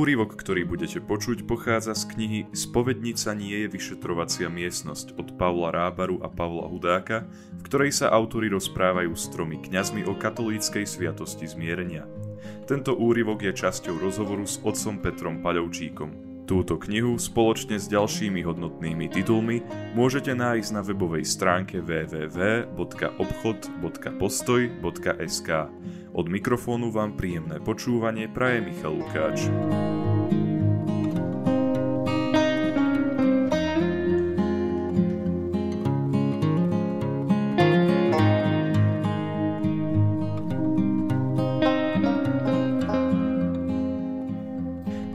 Úrivok, ktorý budete počuť, pochádza z knihy Spovednica nie je vyšetrovacia miestnosť od Pavla Rábaru a Pavla Hudáka, v ktorej sa autori rozprávajú s tromi kňazmi o katolíckej sviatosti zmierenia. Tento úrivok je časťou rozhovoru s otcom Petrom Paľovčíkom. Túto knihu spoločne s ďalšími hodnotnými titulmi môžete nájsť na webovej stránke www.obchod.postoj.sk. Od mikrofónu vám príjemné počúvanie praje Michal Lukáč.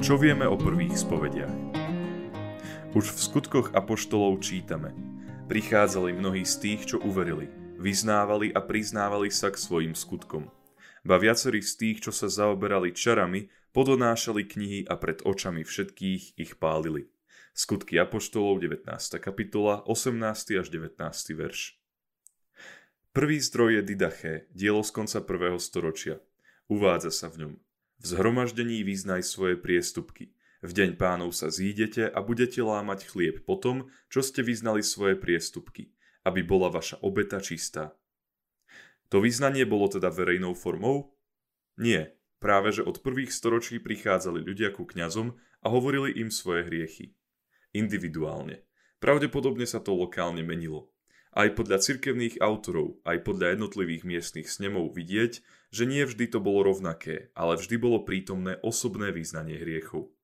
Čo vieme o prvých spovediach? Už v skutkoch apoštolov čítame. Prichádzali mnohí z tých, čo uverili, vyznávali a priznávali sa k svojim skutkom ba viacerí z tých, čo sa zaoberali čarami, podonášali knihy a pred očami všetkých ich pálili. Skutky Apoštolov 19. kapitola 18. až 19. verš. Prvý zdroj je Didaché, dielo z konca 1. storočia. Uvádza sa v ňom. V zhromaždení vyznaj svoje priestupky. V deň pánov sa zídete a budete lámať chlieb po tom, čo ste vyznali svoje priestupky, aby bola vaša obeta čistá. To vyznanie bolo teda verejnou formou? Nie, práve že od prvých storočí prichádzali ľudia ku kňazom a hovorili im svoje hriechy. Individuálne. Pravdepodobne sa to lokálne menilo. Aj podľa cirkevných autorov, aj podľa jednotlivých miestnych snemov vidieť, že nie vždy to bolo rovnaké, ale vždy bolo prítomné osobné význanie hriechov.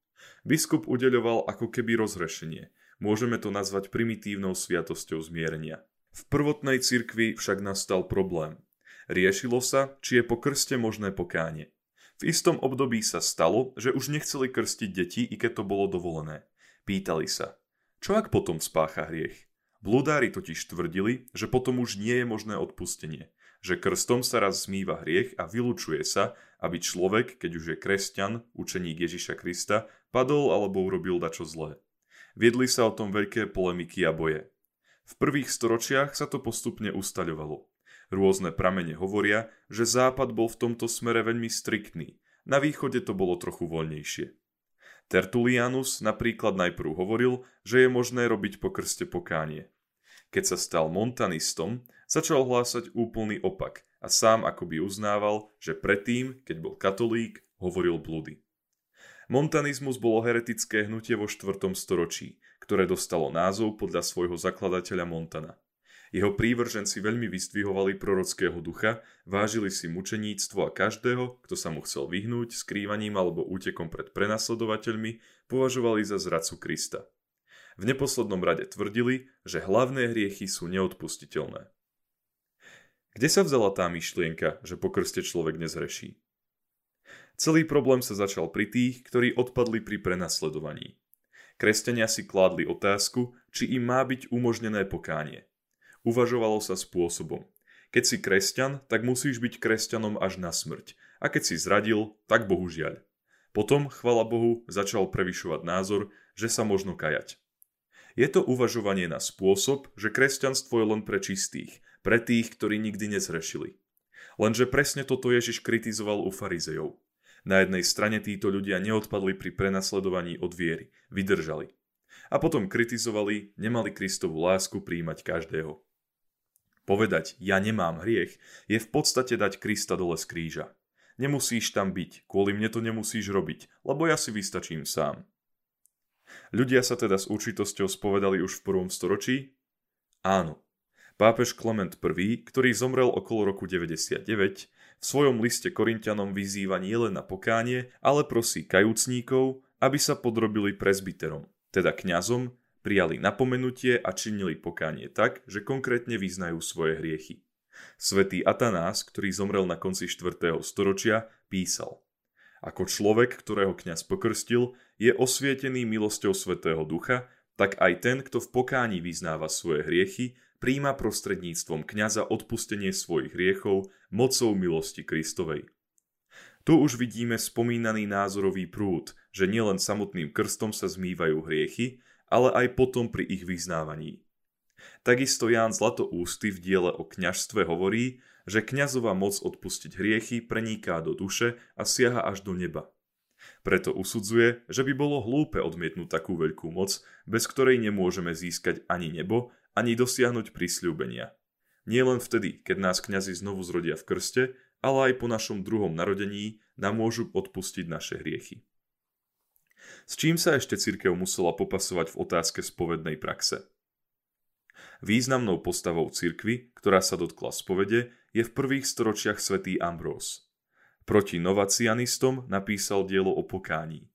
Biskup udeľoval ako keby rozhrešenie. Môžeme to nazvať primitívnou sviatosťou zmierenia. V prvotnej cirkvi však nastal problém. Riešilo sa, či je po krste možné pokánie. V istom období sa stalo, že už nechceli krstiť deti, i keď to bolo dovolené. Pýtali sa, čo ak potom spácha hriech? Bludári totiž tvrdili, že potom už nie je možné odpustenie, že krstom sa raz zmýva hriech a vylučuje sa, aby človek, keď už je kresťan, učeník Ježiša Krista, padol alebo urobil dačo zlé. Viedli sa o tom veľké polemiky a boje. V prvých storočiach sa to postupne ustaľovalo. Rôzne pramene hovoria, že Západ bol v tomto smere veľmi striktný, na východe to bolo trochu voľnejšie. Tertulianus napríklad najprv hovoril, že je možné robiť po krste pokánie. Keď sa stal montanistom, začal hlásať úplný opak a sám akoby uznával, že predtým, keď bol katolík, hovoril blúdy. Montanizmus bolo heretické hnutie vo 4. storočí, ktoré dostalo názov podľa svojho zakladateľa Montana – jeho prívrženci veľmi vyzdvihovali prorockého ducha, vážili si mučeníctvo a každého, kto sa mu chcel vyhnúť skrývaním alebo útekom pred prenasledovateľmi, považovali za zradcu Krista. V neposlednom rade tvrdili, že hlavné hriechy sú neodpustiteľné. Kde sa vzala tá myšlienka, že po krste človek nezreší? Celý problém sa začal pri tých, ktorí odpadli pri prenasledovaní. Kresťania si kládli otázku, či im má byť umožnené pokánie. Uvažovalo sa spôsobom. Keď si kresťan, tak musíš byť kresťanom až na smrť. A keď si zradil, tak bohužiaľ. Potom, chvala Bohu, začal prevyšovať názor, že sa možno kajať. Je to uvažovanie na spôsob, že kresťanstvo je len pre čistých, pre tých, ktorí nikdy nezrešili. Lenže presne toto Ježiš kritizoval u farizejov. Na jednej strane títo ľudia neodpadli pri prenasledovaní od viery, vydržali. A potom kritizovali, nemali Kristovu lásku príjmať každého. Povedať ja nemám hriech je v podstate dať Krista dole z kríža. Nemusíš tam byť, kvôli mne to nemusíš robiť, lebo ja si vystačím sám. Ľudia sa teda s určitosťou spovedali už v prvom storočí? Áno. Pápež Klement I, ktorý zomrel okolo roku 99, v svojom liste Korintianom vyzýva nielen na pokánie, ale prosí kajúcníkov, aby sa podrobili prezbiterom, teda kňazom, prijali napomenutie a činili pokánie tak, že konkrétne vyznajú svoje hriechy. Svetý Atanás, ktorý zomrel na konci 4. storočia, písal Ako človek, ktorého kňaz pokrstil, je osvietený milosťou Svetého Ducha, tak aj ten, kto v pokání vyznáva svoje hriechy, príjma prostredníctvom kňaza odpustenie svojich hriechov mocou milosti Kristovej. Tu už vidíme spomínaný názorový prúd, že nielen samotným krstom sa zmývajú hriechy, ale aj potom pri ich vyznávaní. Takisto Ján Zlatoústy v diele o kňažstve hovorí, že kňazová moc odpustiť hriechy preniká do duše a siaha až do neba. Preto usudzuje, že by bolo hlúpe odmietnúť takú veľkú moc, bez ktorej nemôžeme získať ani nebo, ani dosiahnuť prísľubenia. Nie len vtedy, keď nás kňazi znovu zrodia v krste, ale aj po našom druhom narodení nám môžu odpustiť naše hriechy. S čím sa ešte cirkev musela popasovať v otázke spovednej praxe? Významnou postavou cirkvy, ktorá sa dotkla spovede, je v prvých storočiach svätý Ambrós. Proti novacianistom napísal dielo o pokání.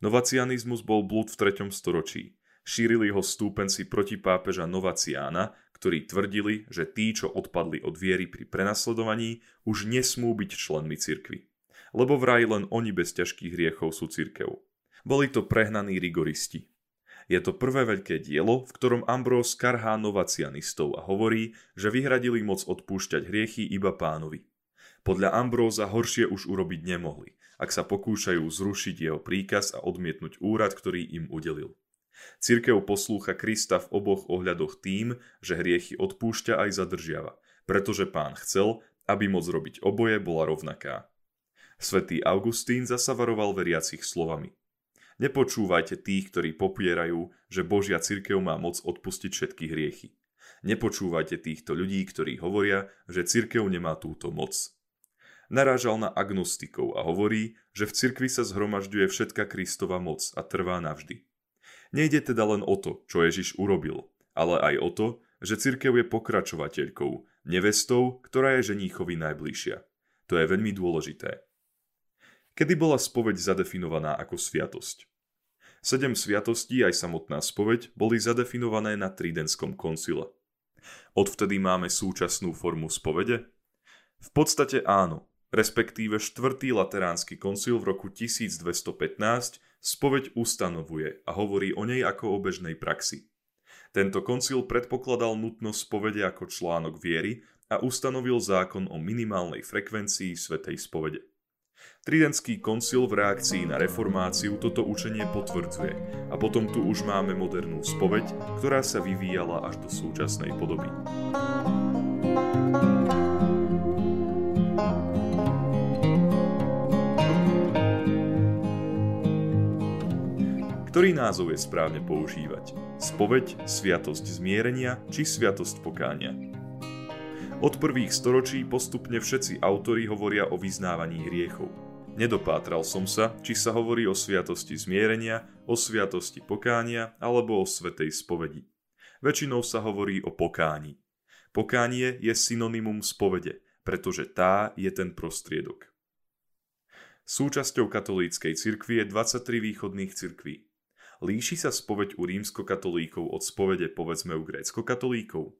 Novacianizmus bol blúd v 3. storočí. Šírili ho stúpenci proti pápeža Novaciána, ktorí tvrdili, že tí, čo odpadli od viery pri prenasledovaní, už nesmú byť členmi cirkvy. Lebo vraj len oni bez ťažkých hriechov sú cirkev. Boli to prehnaní rigoristi. Je to prvé veľké dielo, v ktorom Ambrós karhá novacianistov a hovorí, že vyhradili moc odpúšťať hriechy iba pánovi. Podľa Ambróza horšie už urobiť nemohli, ak sa pokúšajú zrušiť jeho príkaz a odmietnúť úrad, ktorý im udelil. Cirkev poslúcha Krista v oboch ohľadoch tým, že hriechy odpúšťa aj zadržiava, pretože pán chcel, aby moc robiť oboje bola rovnaká. Svetý Augustín zasa varoval veriacich slovami. Nepočúvajte tých, ktorí popierajú, že Božia cirkev má moc odpustiť všetky hriechy. Nepočúvajte týchto ľudí, ktorí hovoria, že cirkev nemá túto moc narážal na agnostikov a hovorí, že v cirkvi sa zhromažďuje všetka Kristova moc a trvá navždy. Nejde teda len o to, čo Ježiš urobil, ale aj o to, že cirkev je pokračovateľkou, nevestou, ktorá je ženíchovi najbližšia. To je veľmi dôležité. Kedy bola spoveď zadefinovaná ako sviatosť? Sedem sviatostí aj samotná spoveď boli zadefinované na Tridenskom koncile. Odvtedy máme súčasnú formu spovede? V podstate áno, respektíve štvrtý lateránsky koncil v roku 1215 spoveď ustanovuje a hovorí o nej ako o bežnej praxi. Tento koncil predpokladal nutnosť spovede ako článok viery a ustanovil zákon o minimálnej frekvencii svetej spovede. Tridentský koncil v reakcii na reformáciu toto učenie potvrdzuje a potom tu už máme modernú spoveď, ktorá sa vyvíjala až do súčasnej podoby. Ktorý názov je správne používať? Spoveď, sviatosť zmierenia či sviatosť pokánia? Od prvých storočí postupne všetci autori hovoria o vyznávaní hriechov. Nedopátral som sa, či sa hovorí o sviatosti zmierenia, o sviatosti pokánia alebo o svetej spovedi. Väčšinou sa hovorí o pokáni. Pokánie je synonymum spovede, pretože tá je ten prostriedok. Súčasťou katolíckej cirkvi je 23 východných cirkví. Líši sa spoveď u rímskokatolíkov od spovede povedzme u gréckokatolíkov?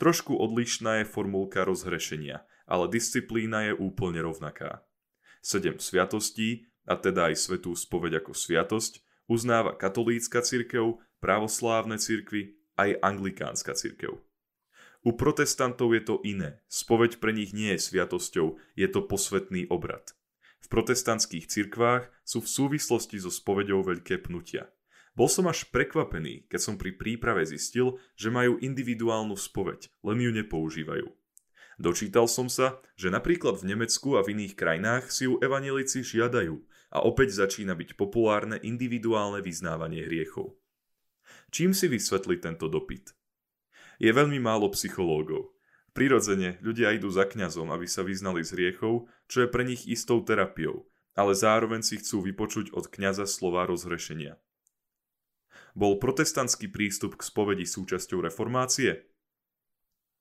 Trošku odlišná je formulka rozhrešenia, ale disciplína je úplne rovnaká. Sedem sviatostí, a teda aj svetú spoveď ako sviatosť, uznáva katolícka cirkev, pravoslávne cirkvy aj anglikánska cirkev. U protestantov je to iné. Spoveď pre nich nie je sviatosťou, je to posvetný obrad. V protestantských cirkvách sú v súvislosti so spovedou veľké pnutia. Bol som až prekvapený, keď som pri príprave zistil, že majú individuálnu spoveď, len ju nepoužívajú. Dočítal som sa, že napríklad v Nemecku a v iných krajinách si ju evanelici žiadajú a opäť začína byť populárne individuálne vyznávanie hriechov. Čím si vysvetli tento dopyt? Je veľmi málo psychológov, Prirodzene, ľudia idú za kňazom, aby sa vyznali z hriechov, čo je pre nich istou terapiou, ale zároveň si chcú vypočuť od kňaza slova rozhrešenia. Bol protestantský prístup k spovedi súčasťou reformácie?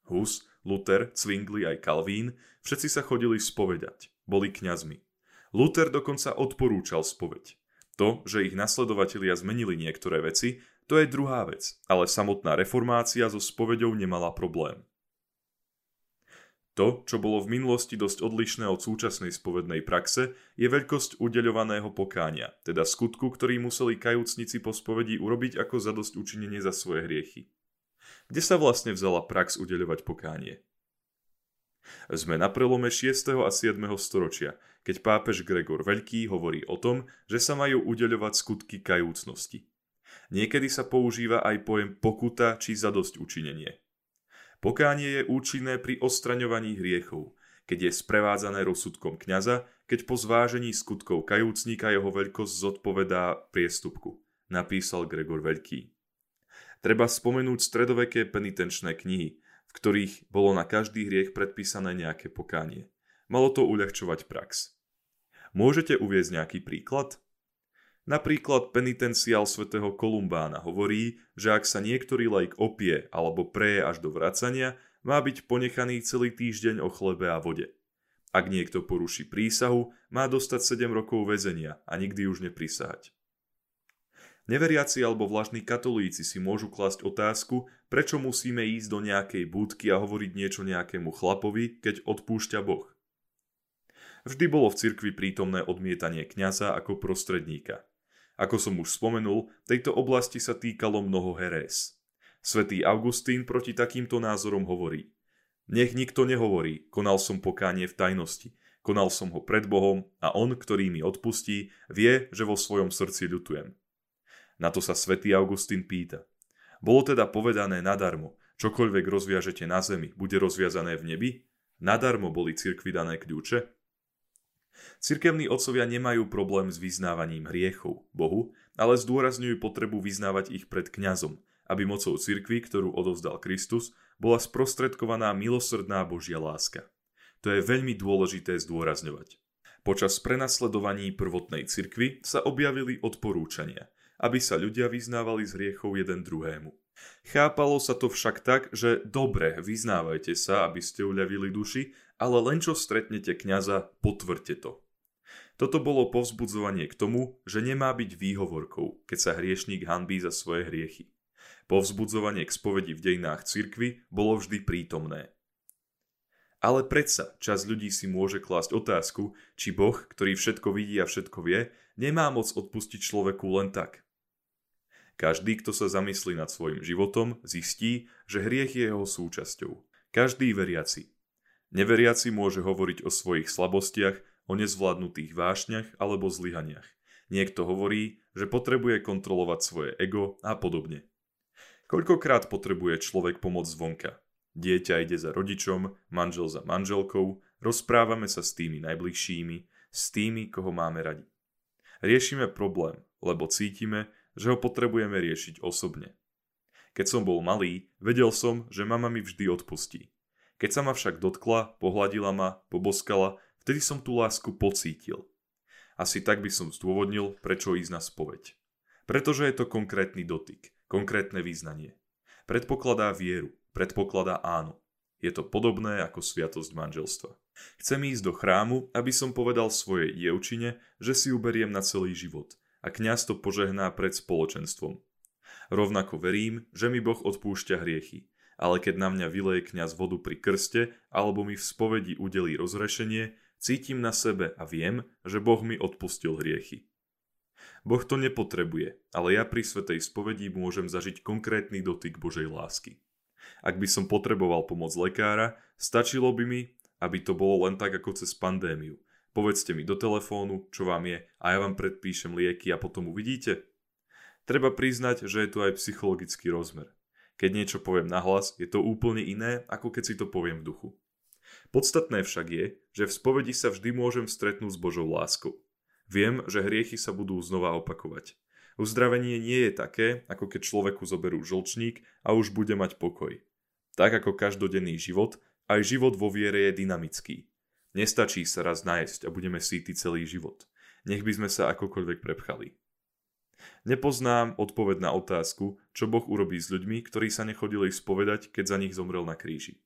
Hus, Luther, Zwingli aj Calvín, všetci sa chodili spovedať, boli kňazmi. Luther dokonca odporúčal spoveď. To, že ich nasledovatelia zmenili niektoré veci, to je druhá vec, ale samotná reformácia so spovedou nemala problém. To, čo bolo v minulosti dosť odlišné od súčasnej spovednej praxe, je veľkosť udeľovaného pokánia, teda skutku, ktorý museli kajúcnici po spovedi urobiť ako zadosť učinenie za svoje hriechy. Kde sa vlastne vzala prax udeľovať pokánie? Sme na prelome 6. a 7. storočia, keď pápež Gregor Veľký hovorí o tom, že sa majú udeľovať skutky kajúcnosti. Niekedy sa používa aj pojem pokuta či zadosť učinenie – Pokánie je účinné pri odstraňovaní hriechov, keď je sprevádzané rozsudkom kňaza, keď po zvážení skutkov kajúcníka jeho veľkosť zodpovedá priestupku, napísal Gregor Veľký. Treba spomenúť stredoveké penitenčné knihy, v ktorých bolo na každý hriech predpísané nejaké pokánie. Malo to uľahčovať prax. Môžete uviezť nejaký príklad? Napríklad penitenciál svätého Kolumbána hovorí, že ak sa niektorý laik opie alebo preje až do vracania, má byť ponechaný celý týždeň o chlebe a vode. Ak niekto poruší prísahu, má dostať 7 rokov väzenia a nikdy už neprisahať. Neveriaci alebo vlažní katolíci si môžu klasť otázku, prečo musíme ísť do nejakej budky a hovoriť niečo nejakému chlapovi, keď odpúšťa Boh. Vždy bolo v cirkvi prítomné odmietanie kňaza ako prostredníka. Ako som už spomenul, tejto oblasti sa týkalo mnoho herés. Svetý Augustín proti takýmto názorom hovorí. Nech nikto nehovorí, konal som pokánie v tajnosti, konal som ho pred Bohom a on, ktorý mi odpustí, vie, že vo svojom srdci ľutujem. Na to sa svätý Augustín pýta. Bolo teda povedané nadarmo, čokoľvek rozviažete na zemi, bude rozviazané v nebi? Nadarmo boli cirkvi dané kľúče? Cirkevní otcovia nemajú problém s vyznávaním hriechov Bohu, ale zdôrazňujú potrebu vyznávať ich pred kňazom, aby mocou cirkvi, ktorú odovzdal Kristus, bola sprostredkovaná milosrdná Božia láska. To je veľmi dôležité zdôrazňovať. Počas prenasledovaní prvotnej cirkvy sa objavili odporúčania, aby sa ľudia vyznávali z hriechov jeden druhému. Chápalo sa to však tak, že dobre, vyznávajte sa, aby ste uľavili duši, ale len čo stretnete kňaza, potvrďte to. Toto bolo povzbudzovanie k tomu, že nemá byť výhovorkou, keď sa hriešník hanbí za svoje hriechy. Povzbudzovanie k spovedi v dejinách cirkvy bolo vždy prítomné. Ale predsa čas ľudí si môže klásť otázku, či Boh, ktorý všetko vidí a všetko vie, nemá moc odpustiť človeku len tak. Každý, kto sa zamyslí nad svojim životom, zistí, že hriech je jeho súčasťou. Každý veriaci, Neveriaci môže hovoriť o svojich slabostiach, o nezvládnutých vášňach alebo zlyhaniach. Niekto hovorí, že potrebuje kontrolovať svoje ego a podobne. Koľkokrát potrebuje človek pomoc zvonka? Dieťa ide za rodičom, manžel za manželkou, rozprávame sa s tými najbližšími, s tými, koho máme radi. Riešime problém, lebo cítime, že ho potrebujeme riešiť osobne. Keď som bol malý, vedel som, že mama mi vždy odpustí. Keď sa ma však dotkla, pohľadila ma, poboskala, vtedy som tú lásku pocítil. Asi tak by som zdôvodnil, prečo ísť na spoveď. Pretože je to konkrétny dotyk, konkrétne význanie. Predpokladá vieru, predpokladá áno. Je to podobné ako sviatosť manželstva. Chcem ísť do chrámu, aby som povedal svojej dievčine, že si uberiem na celý život a kňaz to požehná pred spoločenstvom. Rovnako verím, že mi Boh odpúšťa hriechy ale keď na mňa vyleje kňaz vodu pri krste alebo mi v spovedi udelí rozrešenie, cítim na sebe a viem, že Boh mi odpustil hriechy. Boh to nepotrebuje, ale ja pri svetej spovedi môžem zažiť konkrétny dotyk Božej lásky. Ak by som potreboval pomoc lekára, stačilo by mi, aby to bolo len tak ako cez pandémiu. Povedzte mi do telefónu, čo vám je a ja vám predpíšem lieky a potom uvidíte. Treba priznať, že je tu aj psychologický rozmer. Keď niečo poviem nahlas, je to úplne iné, ako keď si to poviem v duchu. Podstatné však je, že v spovedi sa vždy môžem stretnúť s Božou láskou. Viem, že hriechy sa budú znova opakovať. Uzdravenie nie je také, ako keď človeku zoberú žlčník a už bude mať pokoj. Tak ako každodenný život, aj život vo viere je dynamický. Nestačí sa raz najesť a budeme síti celý život. Nech by sme sa akokoľvek prepchali. Nepoznám odpoveď na otázku, čo Boh urobí s ľuďmi, ktorí sa nechodili spovedať, keď za nich zomrel na kríži.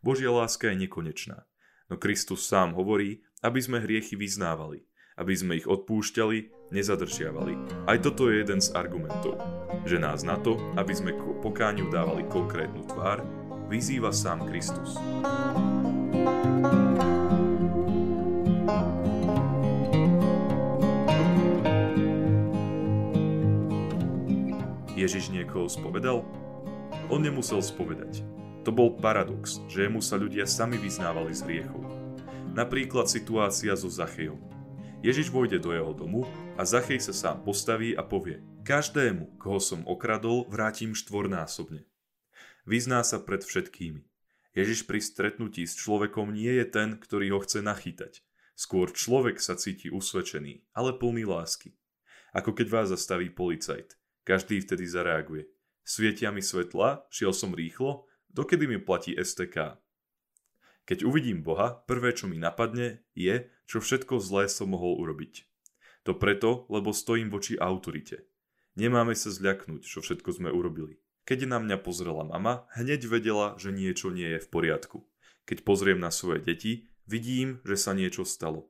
Božia láska je nekonečná. No Kristus sám hovorí, aby sme hriechy vyznávali, aby sme ich odpúšťali, nezadržiavali. Aj toto je jeden z argumentov, že nás na to, aby sme k pokániu dávali konkrétnu tvár, vyzýva sám Kristus. Ježiš niekoho spovedal? On nemusel spovedať. To bol paradox, že jemu sa ľudia sami vyznávali z hriechov. Napríklad situácia so Zachejom. Ježiš vojde do jeho domu a Zachej sa sám postaví a povie Každému, koho som okradol, vrátim štvornásobne. Vyzná sa pred všetkými. Ježiš pri stretnutí s človekom nie je ten, ktorý ho chce nachytať. Skôr človek sa cíti usvedčený, ale plný lásky. Ako keď vás zastaví policajt. Každý vtedy zareaguje. Svietia mi svetla, šiel som rýchlo, dokedy mi platí STK. Keď uvidím Boha, prvé, čo mi napadne, je, čo všetko zlé som mohol urobiť. To preto, lebo stojím voči autorite. Nemáme sa zľaknúť, čo všetko sme urobili. Keď na mňa pozrela mama, hneď vedela, že niečo nie je v poriadku. Keď pozriem na svoje deti, Vidím, že sa niečo stalo.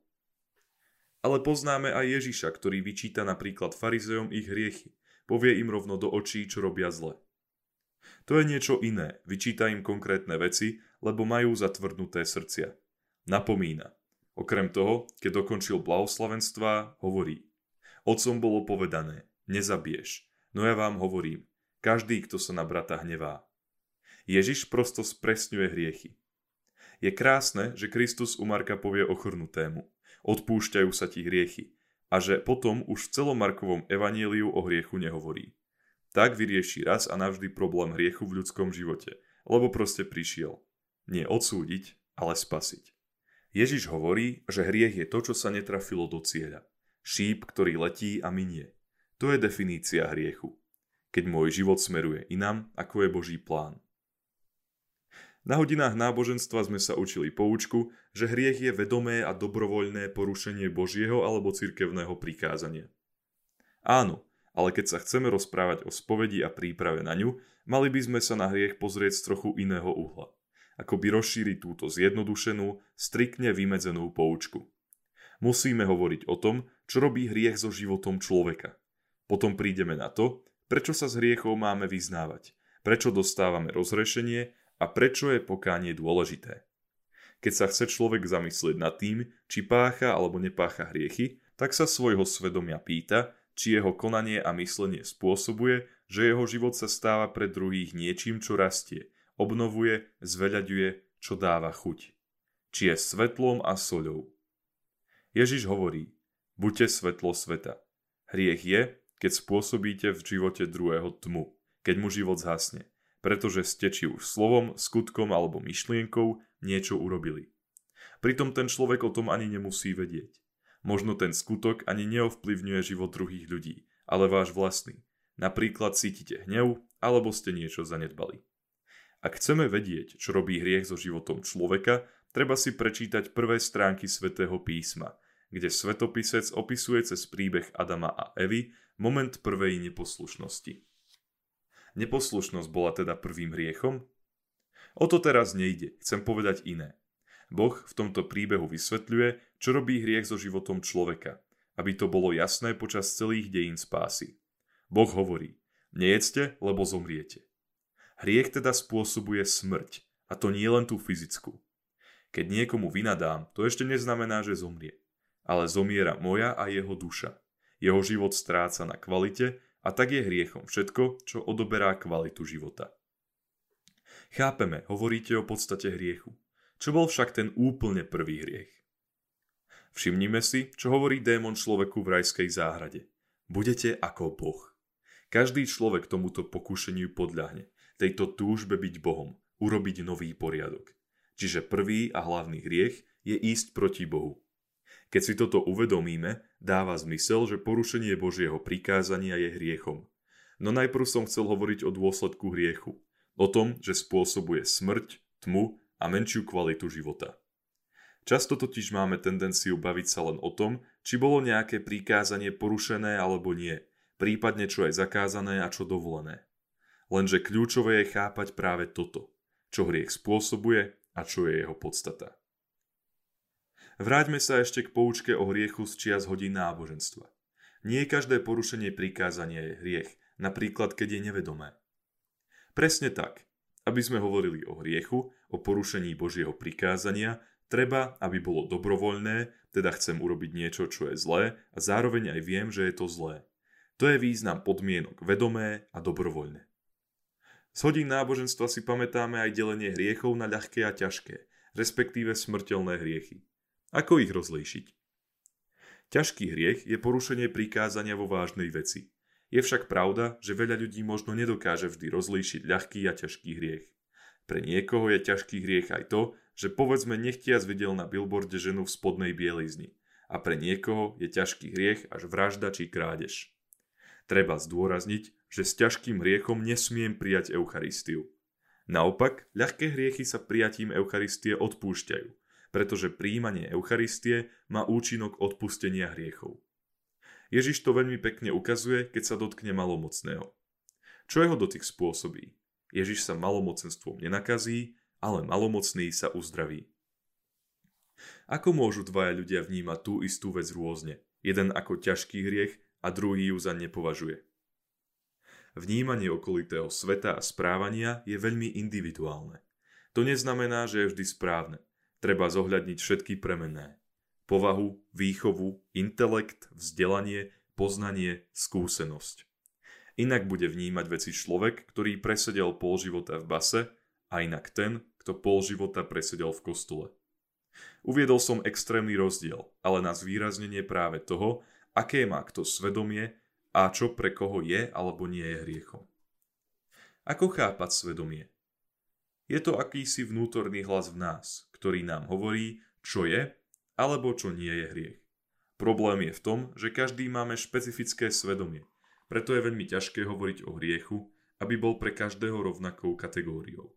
Ale poznáme aj Ježiša, ktorý vyčíta napríklad farizejom ich hriechy. Povie im rovno do očí, čo robia zle. To je niečo iné, vyčíta im konkrétne veci, lebo majú zatvrdnuté srdcia. Napomína. Okrem toho, keď dokončil blahoslavenstva, hovorí. Otcom bolo povedané, nezabiješ, no ja vám hovorím, každý, kto sa na brata hnevá. Ježiš prosto spresňuje hriechy. Je krásne, že Kristus u Marka povie ochrnutému. Odpúšťajú sa ti hriechy. A že potom už v celom Markovom evaníliu o hriechu nehovorí. Tak vyrieši raz a navždy problém hriechu v ľudskom živote, lebo proste prišiel. Nie odsúdiť, ale spasiť. Ježiš hovorí, že hriech je to, čo sa netrafilo do cieľa. Šíp, ktorý letí a minie. To je definícia hriechu. Keď môj život smeruje inam, ako je Boží plán. Na hodinách náboženstva sme sa učili poučku, že hriech je vedomé a dobrovoľné porušenie Božieho alebo cirkevného prikázania. Áno, ale keď sa chceme rozprávať o spovedi a príprave na ňu, mali by sme sa na hriech pozrieť z trochu iného uhla. Ako by rozšíriť túto zjednodušenú, striktne vymedzenú poučku. Musíme hovoriť o tom, čo robí hriech so životom človeka. Potom prídeme na to, prečo sa s hriechou máme vyznávať, prečo dostávame rozrešenie a prečo je pokánie dôležité. Keď sa chce človek zamyslieť nad tým, či pácha alebo nepácha hriechy, tak sa svojho svedomia pýta, či jeho konanie a myslenie spôsobuje, že jeho život sa stáva pre druhých niečím, čo rastie, obnovuje, zveľaďuje, čo dáva chuť. Či je svetlom a soľou. Ježiš hovorí, buďte svetlo sveta. Hriech je, keď spôsobíte v živote druhého tmu, keď mu život zhasne pretože ste či už slovom, skutkom alebo myšlienkou niečo urobili. Pritom ten človek o tom ani nemusí vedieť. Možno ten skutok ani neovplyvňuje život druhých ľudí, ale váš vlastný. Napríklad cítite hnev, alebo ste niečo zanedbali. Ak chceme vedieť, čo robí hriech so životom človeka, treba si prečítať prvé stránky svätého písma, kde svetopisec opisuje cez príbeh Adama a Evy moment prvej neposlušnosti. Neposlušnosť bola teda prvým hriechom? O to teraz nejde, chcem povedať iné. Boh v tomto príbehu vysvetľuje, čo robí hriech so životom človeka, aby to bolo jasné počas celých dejín spásy. Boh hovorí, nejedzte, lebo zomriete. Hriech teda spôsobuje smrť, a to nie len tú fyzickú. Keď niekomu vynadám, to ešte neznamená, že zomrie. Ale zomiera moja a jeho duša. Jeho život stráca na kvalite a tak je hriechom všetko, čo odoberá kvalitu života. Chápeme, hovoríte o podstate hriechu. Čo bol však ten úplne prvý hriech? Všimnime si, čo hovorí démon človeku v rajskej záhrade. Budete ako Boh. Každý človek tomuto pokušeniu podľahne, tejto túžbe byť Bohom, urobiť nový poriadok. Čiže prvý a hlavný hriech je ísť proti Bohu. Keď si toto uvedomíme, dáva zmysel, že porušenie Božieho prikázania je hriechom. No najprv som chcel hovoriť o dôsledku hriechu. O tom, že spôsobuje smrť, tmu a menšiu kvalitu života. Často totiž máme tendenciu baviť sa len o tom, či bolo nejaké prikázanie porušené alebo nie, prípadne čo je zakázané a čo dovolené. Lenže kľúčové je chápať práve toto, čo hriech spôsobuje a čo je jeho podstata. Vráťme sa ešte k poučke o hriechu z čias hodín náboženstva. Nie každé porušenie prikázania je hriech, napríklad keď je nevedomé. Presne tak. Aby sme hovorili o hriechu, o porušení Božieho prikázania, treba, aby bolo dobrovoľné, teda chcem urobiť niečo, čo je zlé a zároveň aj viem, že je to zlé. To je význam podmienok vedomé a dobrovoľné. Z hodín náboženstva si pamätáme aj delenie hriechov na ľahké a ťažké, respektíve smrteľné hriechy. Ako ich rozlíšiť? Ťažký hriech je porušenie prikázania vo vážnej veci. Je však pravda, že veľa ľudí možno nedokáže vždy rozlíšiť ľahký a ťažký hriech. Pre niekoho je ťažký hriech aj to, že povedzme nechtiac videl na billboarde ženu v spodnej bielizni a pre niekoho je ťažký hriech až vražda či krádež. Treba zdôrazniť, že s ťažkým hriechom nesmiem prijať Eucharistiu. Naopak, ľahké hriechy sa prijatím Eucharistie odpúšťajú, pretože príjmanie Eucharistie má účinok odpustenia hriechov. Ježiš to veľmi pekne ukazuje, keď sa dotkne malomocného. Čo jeho dotyk spôsobí? Ježiš sa malomocenstvom nenakazí, ale malomocný sa uzdraví. Ako môžu dvaja ľudia vnímať tú istú vec rôzne? Jeden ako ťažký hriech a druhý ju za nepovažuje. Vnímanie okolitého sveta a správania je veľmi individuálne. To neznamená, že je vždy správne. Treba zohľadniť všetky premenné. Povahu, výchovu, intelekt, vzdelanie, poznanie, skúsenosť. Inak bude vnímať veci človek, ktorý presedel pol života v base a inak ten, kto pol života presedel v kostole. Uviedol som extrémny rozdiel, ale na zvýraznenie práve toho, aké má kto svedomie a čo pre koho je alebo nie je hriechom. Ako chápať svedomie? Je to akýsi vnútorný hlas v nás, ktorý nám hovorí, čo je alebo čo nie je hriech. Problém je v tom, že každý máme špecifické svedomie – preto je veľmi ťažké hovoriť o hriechu, aby bol pre každého rovnakou kategóriou.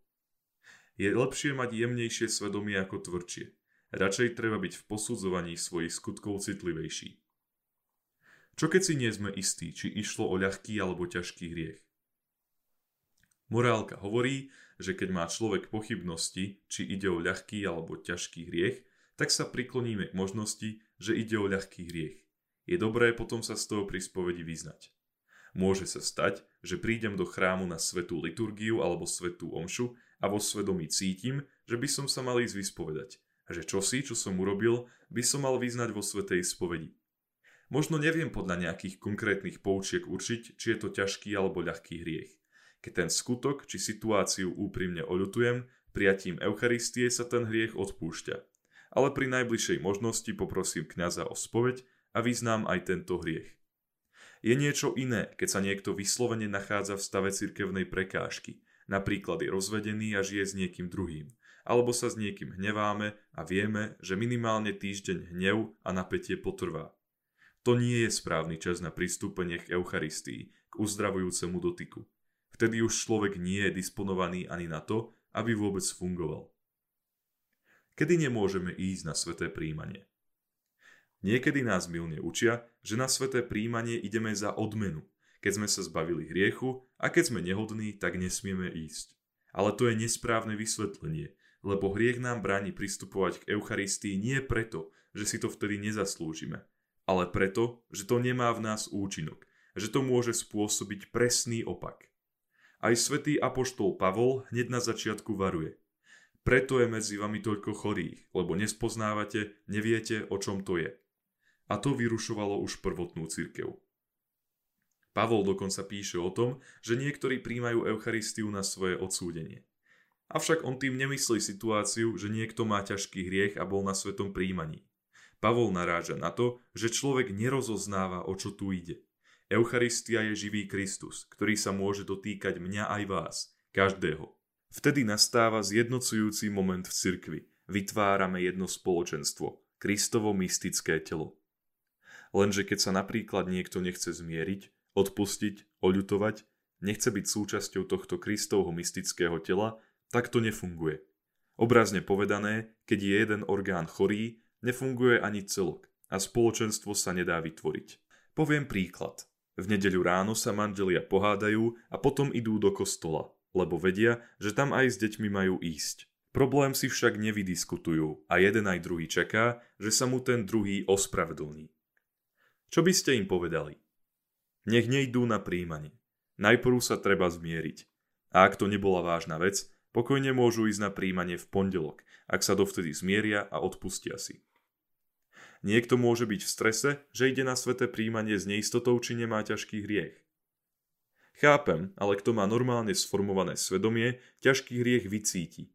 Je lepšie mať jemnejšie svedomie ako tvrdšie. Radšej treba byť v posudzovaní svojich skutkov citlivejší. Čo keď si nie sme istí, či išlo o ľahký alebo ťažký hriech? Morálka hovorí, že keď má človek pochybnosti, či ide o ľahký alebo ťažký hriech, tak sa prikloníme k možnosti, že ide o ľahký hriech. Je dobré potom sa z toho pri spovedi vyznať. Môže sa stať, že prídem do chrámu na svetú liturgiu alebo svetú omšu a vo svedomí cítim, že by som sa mal ísť vyspovedať že čosi, čo som urobil, by som mal vyznať vo svetej spovedi. Možno neviem podľa nejakých konkrétnych poučiek určiť, či je to ťažký alebo ľahký hriech. Keď ten skutok či situáciu úprimne oľutujem, prijatím Eucharistie sa ten hriech odpúšťa. Ale pri najbližšej možnosti poprosím kňaza o spoveď a vyznám aj tento hriech. Je niečo iné, keď sa niekto vyslovene nachádza v stave cirkevnej prekážky, napríklad je rozvedený a žije s niekým druhým, alebo sa s niekým hneváme a vieme, že minimálne týždeň hnev a napätie potrvá. To nie je správny čas na pristúpenie k Eucharistii, k uzdravujúcemu dotyku. Vtedy už človek nie je disponovaný ani na to, aby vôbec fungoval. Kedy nemôžeme ísť na sveté príjmanie? Niekedy nás milne učia, že na sveté príjmanie ideme za odmenu, keď sme sa zbavili hriechu a keď sme nehodní, tak nesmieme ísť. Ale to je nesprávne vysvetlenie, lebo hriech nám bráni pristupovať k Eucharistii nie preto, že si to vtedy nezaslúžime, ale preto, že to nemá v nás účinok, že to môže spôsobiť presný opak. Aj svätý apoštol Pavol hneď na začiatku varuje. Preto je medzi vami toľko chorých, lebo nespoznávate, neviete, o čom to je a to vyrušovalo už prvotnú cirkev. Pavol dokonca píše o tom, že niektorí príjmajú Eucharistiu na svoje odsúdenie. Avšak on tým nemyslí situáciu, že niekto má ťažký hriech a bol na svetom príjmaní. Pavol naráža na to, že človek nerozoznáva, o čo tu ide. Eucharistia je živý Kristus, ktorý sa môže dotýkať mňa aj vás, každého. Vtedy nastáva zjednocujúci moment v cirkvi. Vytvárame jedno spoločenstvo, Kristovo mystické telo. Lenže keď sa napríklad niekto nechce zmieriť, odpustiť, oľutovať, nechce byť súčasťou tohto Kristovho mystického tela, tak to nefunguje. Obrazne povedané, keď je jeden orgán chorý, nefunguje ani celok a spoločenstvo sa nedá vytvoriť. Poviem príklad. V nedeľu ráno sa manželia pohádajú a potom idú do kostola, lebo vedia, že tam aj s deťmi majú ísť. Problém si však nevydiskutujú a jeden aj druhý čaká, že sa mu ten druhý ospravedlní. Čo by ste im povedali? Nech nejdú na príjmanie. Najprv sa treba zmieriť. A ak to nebola vážna vec, pokojne môžu ísť na príjmanie v pondelok, ak sa dovtedy zmieria a odpustia si. Niekto môže byť v strese, že ide na sveté príjmanie s neistotou, či nemá ťažký hriech. Chápem, ale kto má normálne sformované svedomie, ťažký hriech vycíti.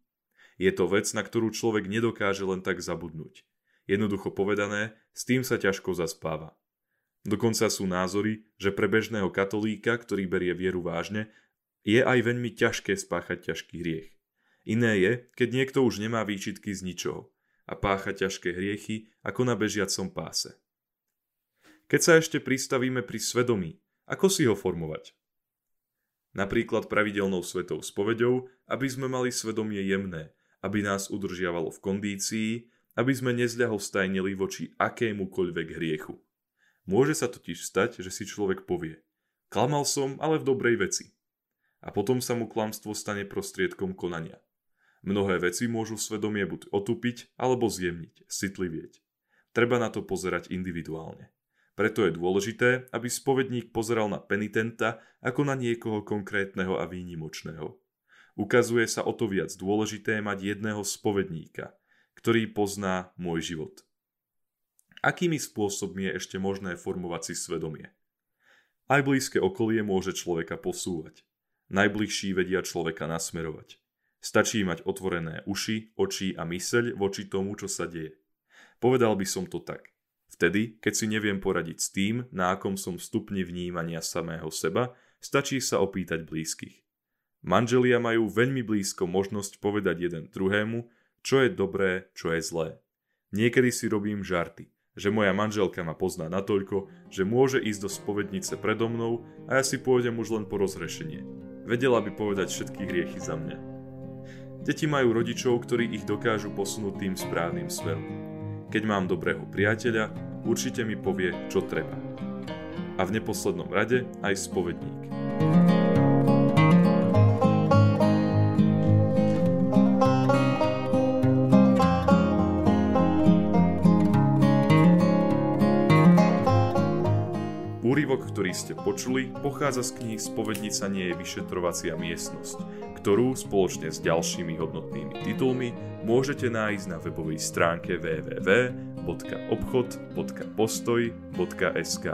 Je to vec, na ktorú človek nedokáže len tak zabudnúť. Jednoducho povedané, s tým sa ťažko zaspáva. Dokonca sú názory, že pre bežného katolíka, ktorý berie vieru vážne, je aj veľmi ťažké spáchať ťažký hriech. Iné je, keď niekto už nemá výčitky z ničoho a pácha ťažké hriechy ako na bežiacom páse. Keď sa ešte pristavíme pri svedomí, ako si ho formovať? Napríklad pravidelnou svetou spovedou, aby sme mali svedomie jemné, aby nás udržiavalo v kondícii, aby sme nezľahostajnili voči akémukoľvek hriechu. Môže sa totiž stať, že si človek povie Klamal som, ale v dobrej veci. A potom sa mu klamstvo stane prostriedkom konania. Mnohé veci môžu svedomie buď otupiť, alebo zjemniť, citlivieť. Treba na to pozerať individuálne. Preto je dôležité, aby spovedník pozeral na penitenta ako na niekoho konkrétneho a výnimočného. Ukazuje sa o to viac dôležité mať jedného spovedníka, ktorý pozná môj život. Akými spôsobmi je ešte možné formovať si svedomie? Aj blízke okolie môže človeka posúvať. Najbližší vedia človeka nasmerovať. Stačí mať otvorené uši, oči a myseľ voči tomu, čo sa deje. Povedal by som to tak. Vtedy, keď si neviem poradiť s tým, na akom som stupni vnímania samého seba, stačí sa opýtať blízkych. Manželia majú veľmi blízko možnosť povedať jeden druhému, čo je dobré, čo je zlé. Niekedy si robím žarty, že moja manželka ma pozná natoľko, že môže ísť do spovednice predo mnou a ja si pôjdem už len po rozhrešenie. Vedela by povedať všetky hriechy za mňa. Deti majú rodičov, ktorí ich dokážu posunúť tým správnym smerom. Keď mám dobrého priateľa, určite mi povie, čo treba. A v neposlednom rade aj spovedník. Úryvok, ktorý ste počuli, pochádza z kníh Spovednica nie je vyšetrovacia miestnosť, ktorú spoločne s ďalšími hodnotnými titulmi môžete nájsť na webovej stránke www.obchod.postoj.sk.